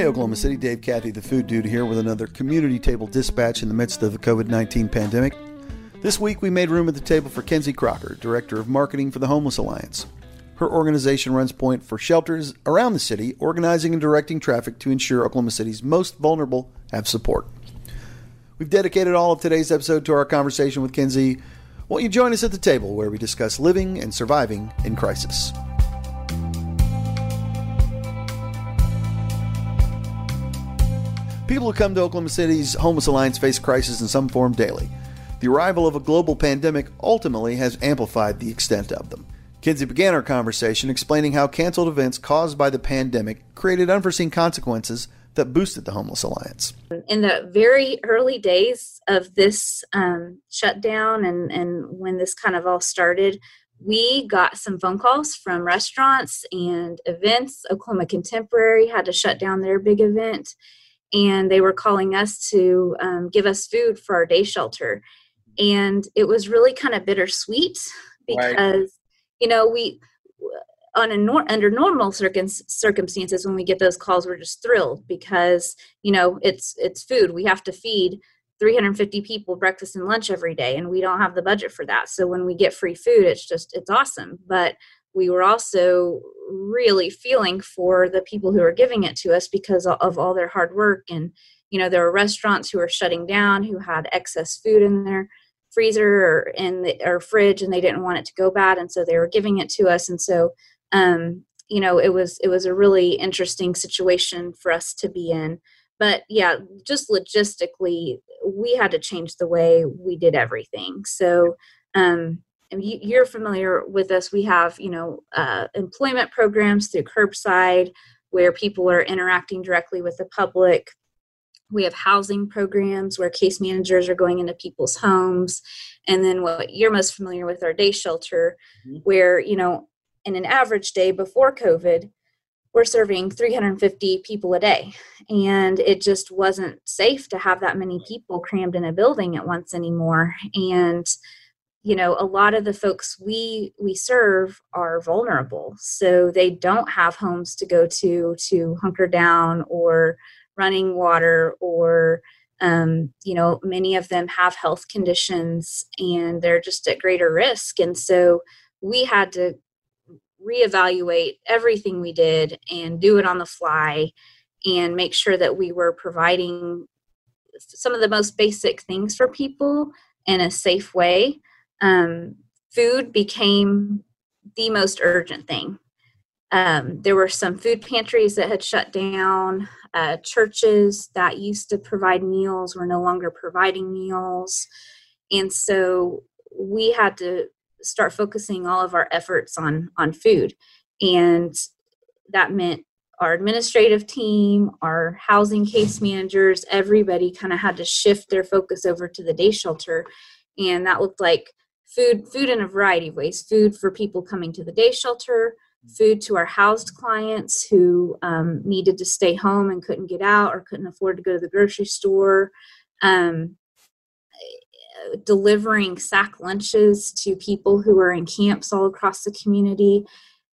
Hey, Oklahoma City, Dave Cathey, the food dude here with another community table dispatch in the midst of the COVID 19 pandemic. This week, we made room at the table for Kinsey Crocker, Director of Marketing for the Homeless Alliance. Her organization runs point for shelters around the city, organizing and directing traffic to ensure Oklahoma City's most vulnerable have support. We've dedicated all of today's episode to our conversation with Kinsey. Won't you join us at the table where we discuss living and surviving in crisis? People who come to Oklahoma City's Homeless Alliance face crisis in some form daily. The arrival of a global pandemic ultimately has amplified the extent of them. Kinsey began our conversation explaining how canceled events caused by the pandemic created unforeseen consequences that boosted the Homeless Alliance. In the very early days of this um, shutdown and, and when this kind of all started, we got some phone calls from restaurants and events. Oklahoma Contemporary had to shut down their big event and they were calling us to um, give us food for our day shelter. And it was really kind of bittersweet because right. you know we on a nor- under normal circum- circumstances when we get those calls we're just thrilled because you know it's it's food. We have to feed 350 people breakfast and lunch every day and we don't have the budget for that. So when we get free food it's just it's awesome. But we were also really feeling for the people who are giving it to us because of all their hard work. And you know there were restaurants who were shutting down who had excess food in their freezer or in the or fridge and they didn't want it to go bad and so they were giving it to us. And so um you know it was it was a really interesting situation for us to be in. But yeah just logistically we had to change the way we did everything. So um you're familiar with us we have you know uh, employment programs through curbside where people are interacting directly with the public. We have housing programs where case managers are going into people's homes. And then what you're most familiar with our day shelter mm-hmm. where you know in an average day before covid we're serving 350 people a day. And it just wasn't safe to have that many people crammed in a building at once anymore. And you know a lot of the folks we we serve are vulnerable so they don't have homes to go to to hunker down or running water or um, you know many of them have health conditions and they're just at greater risk and so we had to reevaluate everything we did and do it on the fly and make sure that we were providing some of the most basic things for people in a safe way um, food became the most urgent thing. Um, there were some food pantries that had shut down. Uh, churches that used to provide meals were no longer providing meals. And so we had to start focusing all of our efforts on, on food. And that meant our administrative team, our housing case managers, everybody kind of had to shift their focus over to the day shelter. And that looked like food food in a variety of ways. Food for people coming to the day shelter food to our housed clients who um, needed to stay home and couldn't get out or couldn't afford to go to the grocery store. Um, delivering sack lunches to people who are in camps all across the community.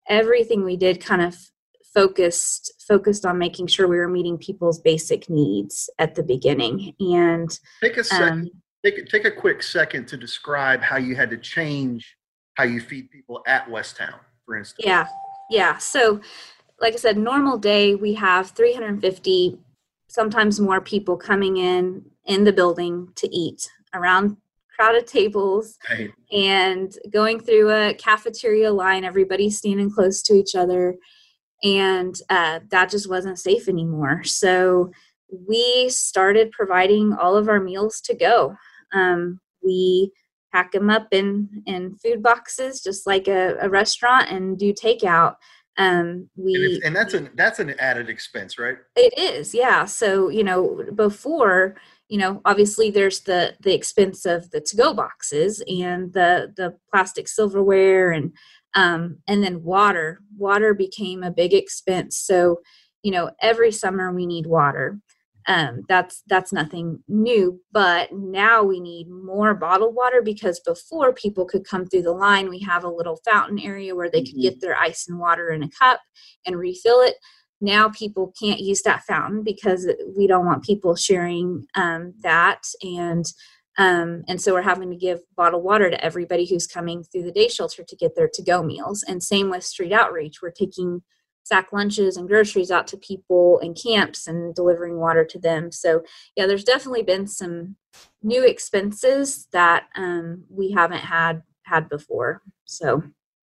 Everything we did kind of focused focused on making sure we were meeting people's basic needs at the beginning. And take a second um, take, take a quick second to describe how you had to change how you feed people at WestTown, for instance. Yeah, yeah. So, like I said, normal day we have 350, sometimes more people coming in in the building to eat around crowded tables right. and going through a cafeteria line. Everybody's standing close to each other, and uh, that just wasn't safe anymore. So we started providing all of our meals to go. Um, we pack them up in in food boxes, just like a, a restaurant, and do takeout. Um, we and, and that's an that's an added expense, right? It is, yeah. So you know, before you know, obviously there's the the expense of the to go boxes and the the plastic silverware and um, and then water. Water became a big expense. So you know, every summer we need water um, that's that's nothing new but now we need more bottled water because before people could come through the line we have a little fountain area where they could mm-hmm. get their ice and water in a cup and refill it now people can't use that fountain because we don't want people sharing um, that and um, and so we're having to give bottled water to everybody who's coming through the day shelter to get their to go meals and same with street outreach we're taking sack lunches and groceries out to people in camps and delivering water to them so yeah there's definitely been some new expenses that um, we haven't had had before so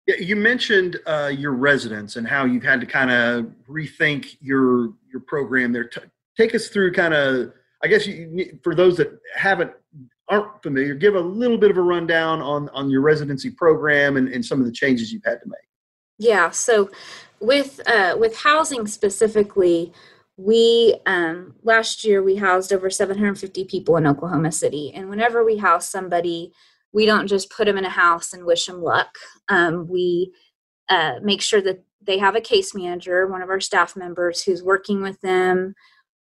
yeah, you mentioned uh, your residents and how you've had to kind of rethink your your program there. T- take us through kind of, I guess, you, for those that haven't aren't familiar, give a little bit of a rundown on on your residency program and, and some of the changes you've had to make. Yeah, so with uh, with housing specifically, we um, last year we housed over 750 people in Oklahoma City, and whenever we house somebody we don't just put them in a house and wish them luck. Um, we uh, make sure that they have a case manager, one of our staff members, who's working with them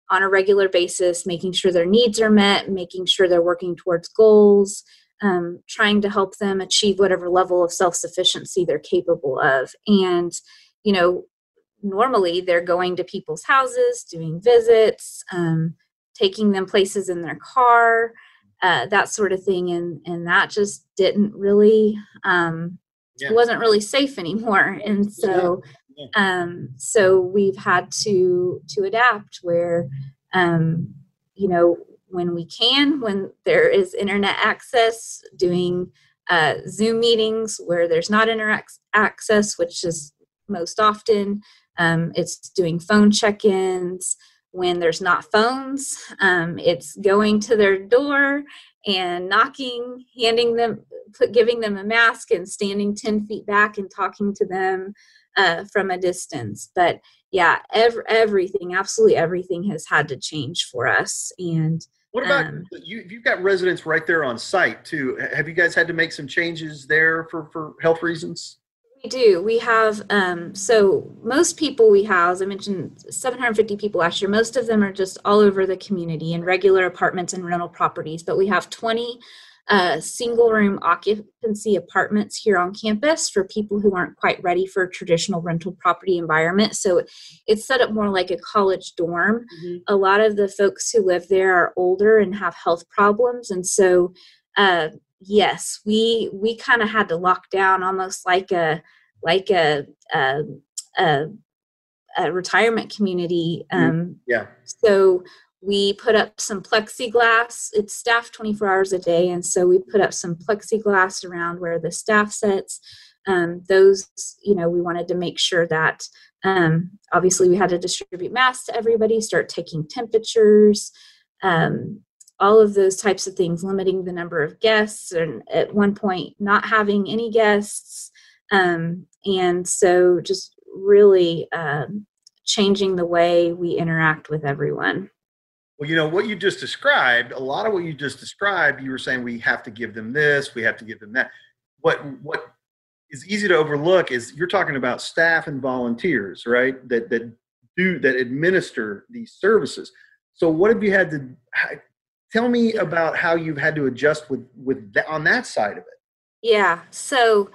on a regular basis, making sure their needs are met, making sure they're working towards goals, um, trying to help them achieve whatever level of self sufficiency they're capable of. And, you know, normally they're going to people's houses, doing visits, um, taking them places in their car uh, that sort of thing and and that just didn't really um, yeah. wasn't really safe anymore and so yeah. Yeah. um so we've had to to adapt where um you know when we can when there is internet access doing uh, zoom meetings where there's not internet access which is most often. Um, it's doing phone check-ins. When there's not phones um, it's going to their door and knocking handing them put, giving them a mask and standing 10 feet back and talking to them uh, from a distance. But yeah ev- everything absolutely everything has had to change for us and what about um, you you've got residents right there on site too. Have you guys had to make some changes there for for health reasons we do. We have, um, so most people we house, I mentioned 750 people last year. Most of them are just all over the community in regular apartments and rental properties, but we have 20 uh, single room occupancy apartments here on campus for people who aren't quite ready for a traditional rental property environment. So it's set up more like a college dorm. Mm-hmm. A lot of the folks who live there are older and have health problems. And so uh, yes we we kind of had to lock down almost like a like a a, a, a retirement community mm, um, yeah. so we put up some plexiglass it's staffed 24 hours a day and so we put up some plexiglass around where the staff sits um, those you know we wanted to make sure that um, obviously we had to distribute masks to everybody start taking temperatures um, all of those types of things, limiting the number of guests, and at one point not having any guests. Um, and so just really um, changing the way we interact with everyone. Well, you know, what you just described, a lot of what you just described, you were saying we have to give them this, we have to give them that. What, what is easy to overlook is you're talking about staff and volunteers, right? That, that do, that administer these services. So what have you had to, tell me about how you've had to adjust with with the, on that side of it. Yeah so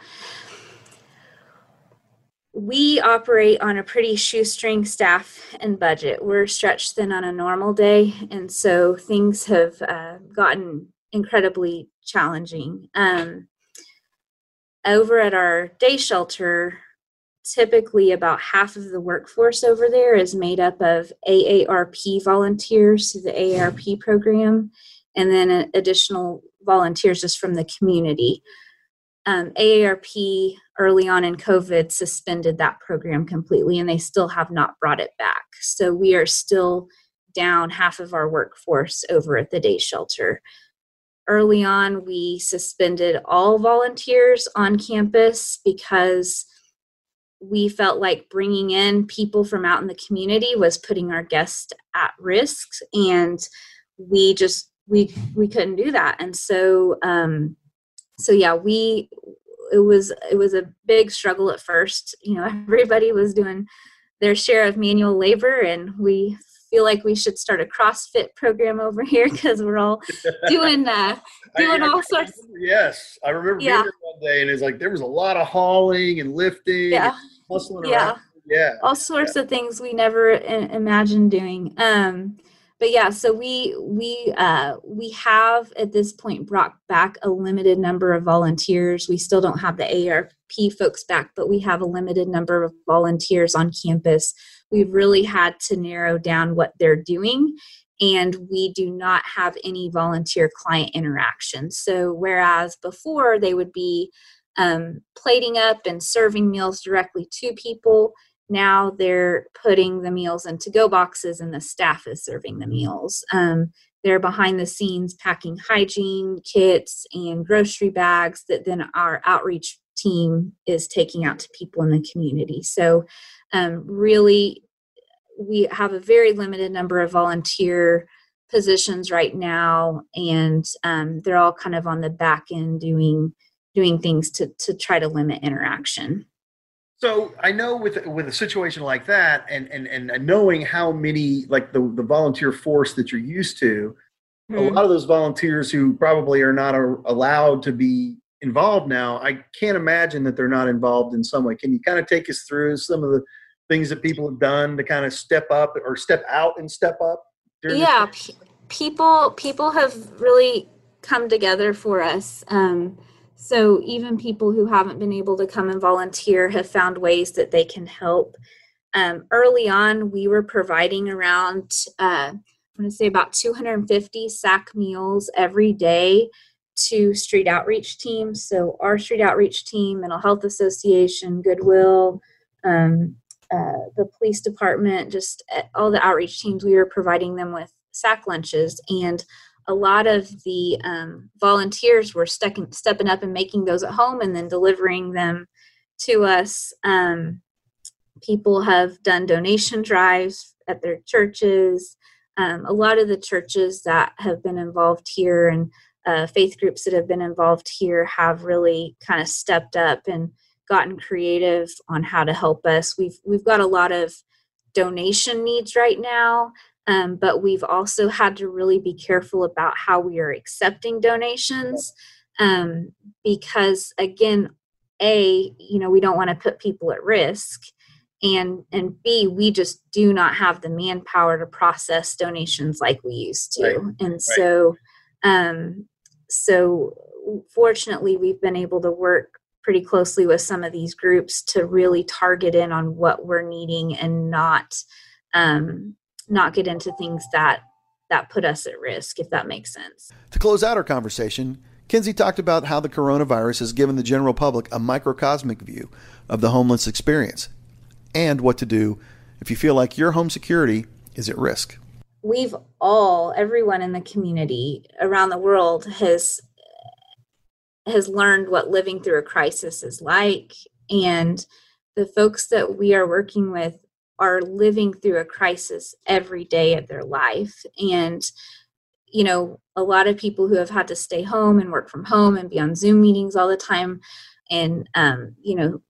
we operate on a pretty shoestring staff and budget. We're stretched thin on a normal day and so things have uh, gotten incredibly challenging. Um, over at our day shelter typically about half of the workforce over there is made up of AARP volunteers through the AARP program, and then additional volunteers just from the community. Um, AARP early on in COVID suspended that program completely, and they still have not brought it back. So we are still down half of our workforce over at the day shelter. Early on, we suspended all volunteers on campus because we felt like bringing in people from out in the community was putting our guests at risk and we just we we couldn't do that. And so um so yeah we it was it was a big struggle at first. You know everybody was doing their share of manual labor and we feel like we should start a CrossFit program over here because we're all doing uh, doing I, all sorts. Yes, I remember yeah. being there one day, and it's like there was a lot of hauling and lifting, yeah, hustling yeah. around. yeah all sorts yeah. of things we never imagined doing um but yeah so we we uh we have at this point brought back a limited number of volunteers we still don't have the AARP folks back but we have a limited number of volunteers on campus we've really had to narrow down what they're doing and we do not have any volunteer client interaction. So, whereas before they would be um, plating up and serving meals directly to people, now they're putting the meals into go boxes and the staff is serving the meals. Um, they're behind the scenes packing hygiene kits and grocery bags that then our outreach team is taking out to people in the community. So, um, really we have a very limited number of volunteer positions right now and um, they're all kind of on the back end doing doing things to to try to limit interaction so i know with with a situation like that and and and knowing how many like the the volunteer force that you're used to mm-hmm. a lot of those volunteers who probably are not allowed to be involved now i can't imagine that they're not involved in some way can you kind of take us through some of the things that people have done to kind of step up or step out and step up? Yeah, p- people people have really come together for us. Um, so even people who haven't been able to come and volunteer have found ways that they can help. Um, early on, we were providing around uh, I'm going to say about 250 sack meals every day to street outreach teams. So our street outreach team, Mental Health Association, Goodwill, um, uh, the police department, just uh, all the outreach teams, we were providing them with sack lunches. And a lot of the um, volunteers were stepping, stepping up and making those at home and then delivering them to us. Um, people have done donation drives at their churches. Um, a lot of the churches that have been involved here and uh, faith groups that have been involved here have really kind of stepped up and gotten creative on how to help us. We've we've got a lot of donation needs right now, um, but we've also had to really be careful about how we are accepting donations um, because again, a you know we don't want to put people at risk. And and B, we just do not have the manpower to process donations like we used to. Right. And right. so um, so fortunately we've been able to work pretty closely with some of these groups to really target in on what we're needing and not um, not get into things that that put us at risk if that makes sense. To close out our conversation Kinsey talked about how the coronavirus has given the general public a microcosmic view of the homeless experience and what to do if you feel like your home security is at risk we've all everyone in the community around the world has has learned what living through a crisis is like. And the folks that we are working with are living through a crisis every day of their life. And, you know, a lot of people who have had to stay home and work from home and be on Zoom meetings all the time and, um, you know,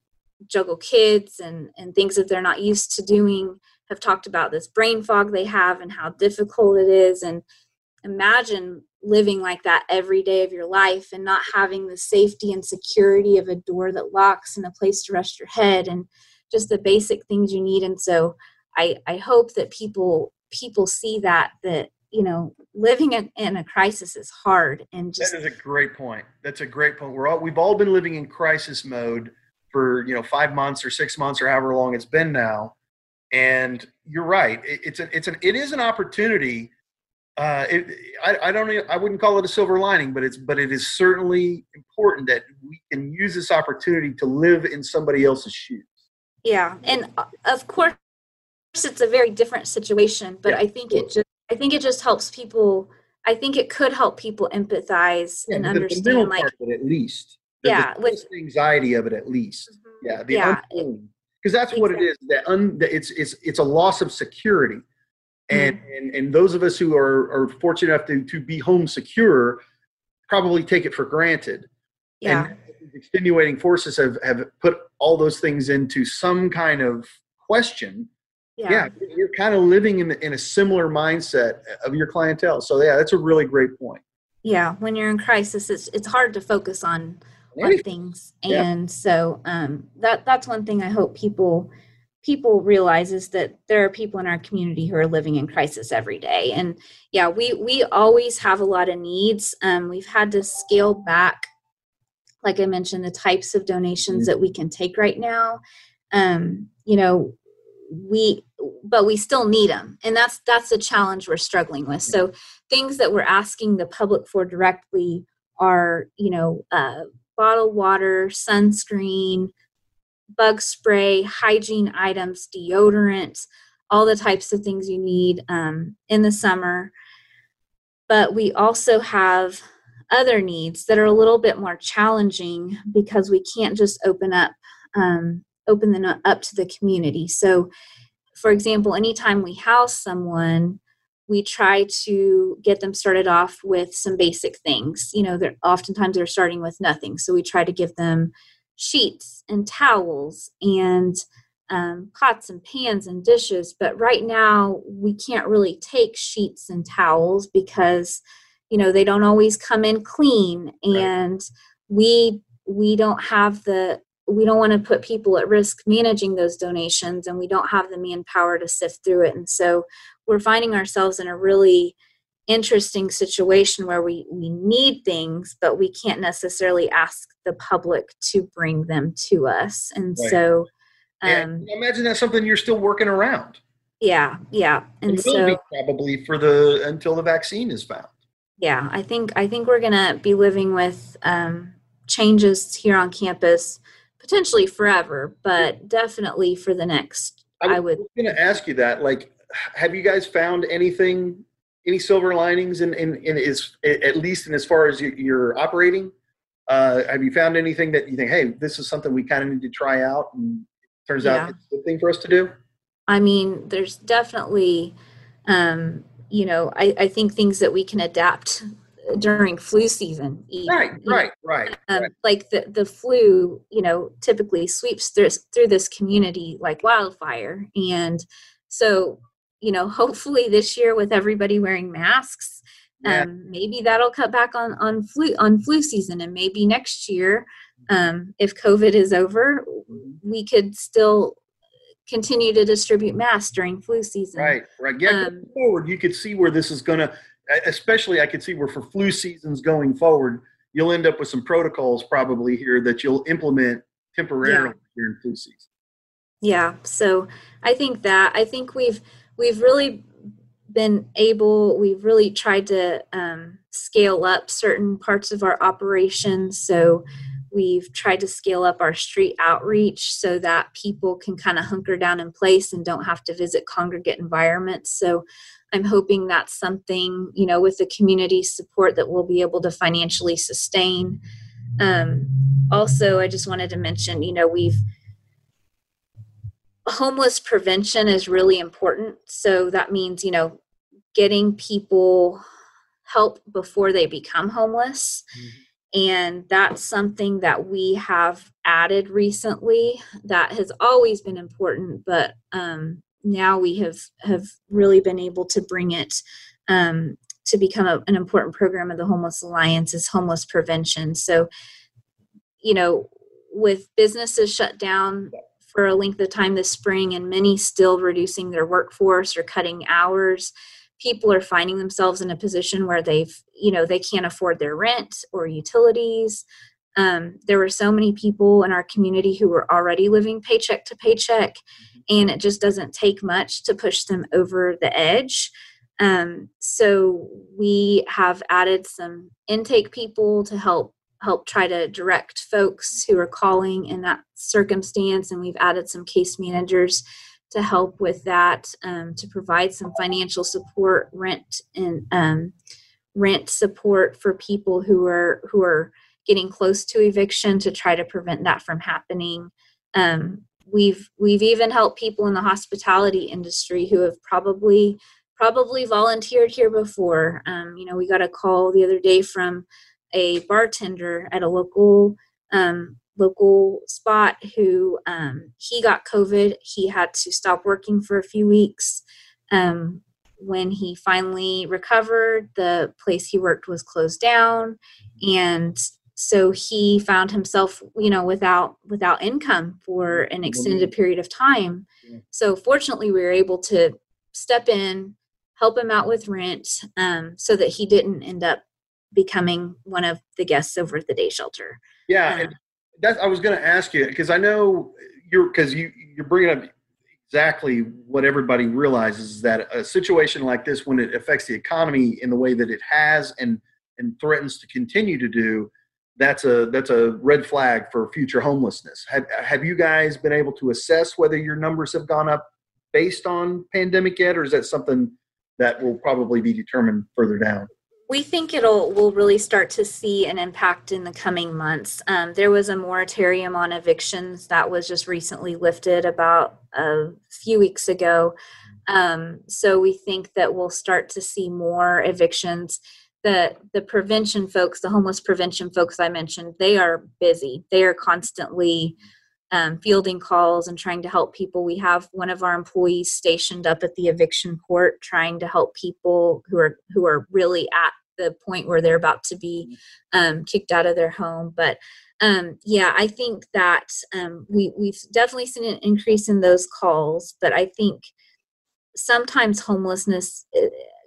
juggle kids and, and things that they're not used to doing have talked about this brain fog they have and how difficult it is. And imagine living like that every day of your life and not having the safety and security of a door that locks and a place to rest your head and just the basic things you need and so i i hope that people people see that that you know living in a crisis is hard and just that is a great point that's a great point we're all we've all been living in crisis mode for you know five months or six months or however long it's been now and you're right it, it's a, it's an it is an opportunity uh, it, I, I don't I wouldn't call it a silver lining, but it's but it is certainly important that we can use this opportunity to live in somebody else's shoes. Yeah, and uh, of course it's a very different situation, but yeah, I think it just I think it just helps people. I think it could help people empathize yeah, and understand, like at least. The, yeah, the with anxiety of it at least. Mm-hmm. Yeah, the yeah, because that's what it is. That un, it's it's it's a loss of security and, mm-hmm. and, and those of us who are, are fortunate enough to, to be home secure probably take it for granted. Yeah. And extenuating forces have, have put all those things into some kind of question. Yeah. yeah you're kind of living in, in a similar mindset of your clientele. So yeah, that's a really great point. Yeah. When you're in crisis, it's, it's hard to focus on, on things. And yeah. so um, that, that's one thing I hope people people realize is that there are people in our community who are living in crisis every day. And yeah we we always have a lot of needs. Um, we've had to scale back like i mentioned the types of donations mm-hmm. that we can take right now. Um, you know we but we still need them and that's that's the challenge we're struggling with. So things that we're asking the public for directly are you know uh, bottled water sunscreen bug spray, hygiene items, deodorant, all the types of things you need um, in the summer. But we also have other needs that are a little bit more challenging because we can't just open up um, open them up to the community. So, for example, anytime we house someone, we try to get them started off with some basic things. You know, they're oftentimes they're starting with nothing, so we try to give them sheets and towels and um, pots and pans and dishes. But right now, we can't really take sheets and towels because you know they don't always come in clean, and we we don't have the we don't want to put people at risk managing those donations and we don't have the manpower to sift through it and so we're finding ourselves in a really interesting situation where we we need things but we can't necessarily ask the public to bring them to us. And right. so um yeah, imagine that's something you're still working around. Yeah yeah. And it so probably for the until the vaccine is found. Yeah i think i think we're gonna be living with um changes here on campus potentially forever but definitely for the next i, I would going to ask you that like have you guys found anything any silver linings in, in, in is at least in as far as you, are operating? Uh, have you found anything that you think, hey, this is something we kind of need to try out, and turns yeah. out it's a good thing for us to do? I mean, there's definitely, um, you know, I, I think things that we can adapt during flu season. Even, right, right, right, um, right. Like the the flu, you know, typically sweeps through through this community like wildfire, and so you know hopefully this year with everybody wearing masks yeah. um, maybe that'll cut back on on flu on flu season and maybe next year um, if covid is over we could still continue to distribute masks during flu season right right yeah um, forward you could see where this is going to especially i could see where for flu seasons going forward you'll end up with some protocols probably here that you'll implement temporarily yeah. during flu season yeah so i think that i think we've we've really been able we've really tried to um, scale up certain parts of our operations. So we've tried to scale up our street outreach so that people can kind of hunker down in place and don't have to visit congregate environments. So i'm hoping that's something you know with the community support that we'll be able to financially sustain. Um, also i just wanted to mention you know we've homeless prevention is really important. So that means, you know, getting people help before they become homeless. Mm-hmm. And that's something that we have added recently that has always been important, but um, now we have have really been able to bring it um, to become a, an important program of the Homeless Alliance is homeless prevention. So, you know, with businesses shut down, for a length of time this spring and many still reducing their workforce or cutting hours. People are finding themselves in a position where they've you know they can't afford their rent or utilities. Um, there were so many people in our community who were already living paycheck to paycheck and it just doesn't take much to push them over the edge. Um, so we have added some intake people to help help try to direct folks who are calling in that circumstance. And we've added some case managers to help with that, um, to provide some financial support, rent and um, rent support for people who are who are getting close to eviction to try to prevent that from happening. Um, we've we've even helped people in the hospitality industry who have probably probably volunteered here before. Um, you know, we got a call the other day from a bartender at a local um, local spot who um, he got COVID. He had to stop working for a few weeks. Um, when he finally recovered, the place he worked was closed down, and so he found himself you know without without income for an extended period of time so fortunately we were able to step in help him out with rent um, so that he didn't end up becoming one of the guests over at the day shelter. Yeah um, that's i was going to ask you because i know you're because you you're bringing up exactly what everybody realizes is that a situation like this when it affects the economy in the way that it has and and threatens to continue to do that's a that's a red flag for future homelessness. Have, have you guys been able to assess whether your numbers have gone up based on pandemic yet or is that something that will probably be determined further down we think it'll we'll really start to see an impact in the coming months. Um, there was a moratorium on evictions that was just recently lifted about a few weeks ago. Um, so we think that we'll start to see more evictions. The the prevention folks, the homeless prevention folks I mentioned, they are busy. They are constantly um, fielding calls and trying to help people. We have one of our employees stationed up at the eviction court, trying to help people who are who are really at the point where they're about to be um, kicked out of their home. But um, yeah, I think that um, we we've definitely seen an increase in those calls. But I think sometimes homelessness uh,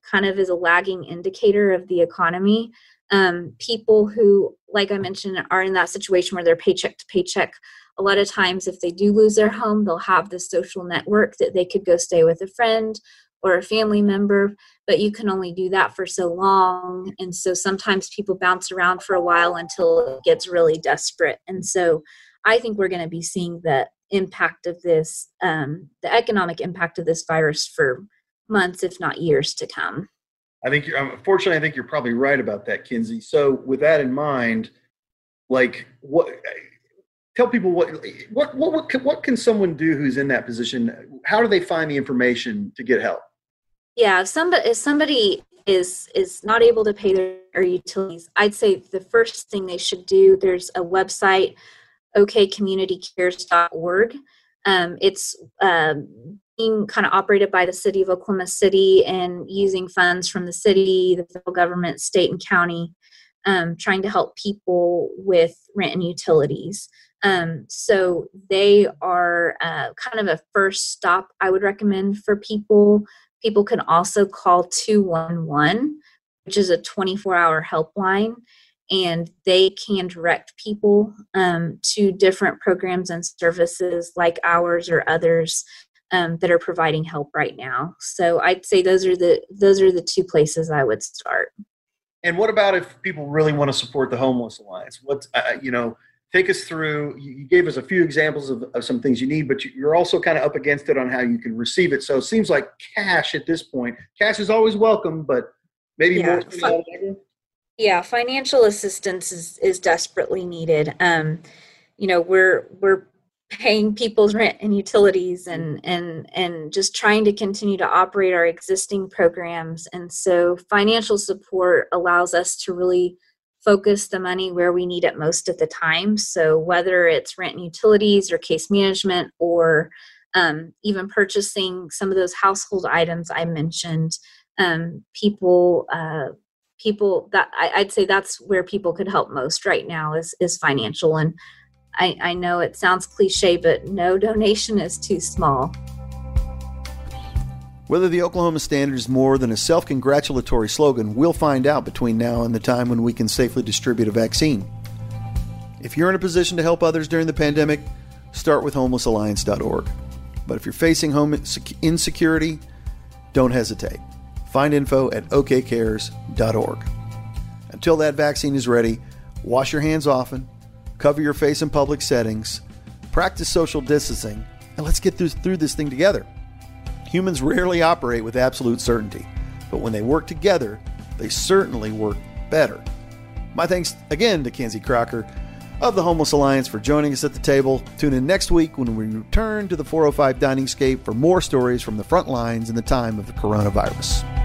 kind of is a lagging indicator of the economy. Um, people who, like I mentioned, are in that situation where they're paycheck to paycheck a lot of times if they do lose their home they'll have the social network that they could go stay with a friend or a family member but you can only do that for so long. And so sometimes people bounce around for a while until it gets really desperate. And so i think we're going to be seeing the impact of this um, the economic impact of this virus for months if not years to come. I think you're unfortunately i think you're probably right about that kinsey. So with that in mind like what tell people what what what what can, what can someone do who's in that position? How do they find the information to get help yeah if somebody if somebody is is not able to pay their utilities i'd say the first thing they should do there's a website okcommunitycares.org um, it's um, being kind of operated by the city of oklahoma city and using funds from the city the federal government state and county um, trying to help people with rent and utilities. Um, so they are uh, kind of a first stop I would recommend for people People can also call 211, which is a 24 hour helpline, and they can direct people um, to different programs and services like ours or others um, that are providing help right now. So I'd say those are the those are the two places I would start. And what about if people really want to support the Homeless Alliance? What's uh, you know take us through you gave us a few examples of, of some things you need but you're also kind of up against it on how you can receive it so it seems like cash at this point cash is always welcome but maybe yeah. more yeah financial assistance is is desperately needed um you know we're we're paying people's rent and utilities and and and just trying to continue to operate our existing programs and so financial support allows us to really focus the money where we need it most at the time. So, whether it's rent and utilities or case management or um, even purchasing some of those household items I mentioned, um, people, uh, people that I, would say that's where people could help most right now is is financial. And I, I know it sounds cliche, but no donation is too small. Whether the Oklahoma Standard is more than a self congratulatory slogan, we'll find out between now and the time when we can safely distribute a vaccine. If you're in a position to help others during the pandemic, start with homelessalliance.org. But if you're facing home insecurity, don't hesitate. Find info at okcares.org. Until that vaccine is ready, wash your hands often, cover your face in public settings, practice social distancing, and let's get through, through this thing together. Humans rarely operate with absolute certainty, but when they work together, they certainly work better. My thanks again to Kinsey Crocker of the Homeless Alliance for joining us at the table. Tune in next week when we return to the 405 Dining Scape for more stories from the front lines in the time of the coronavirus.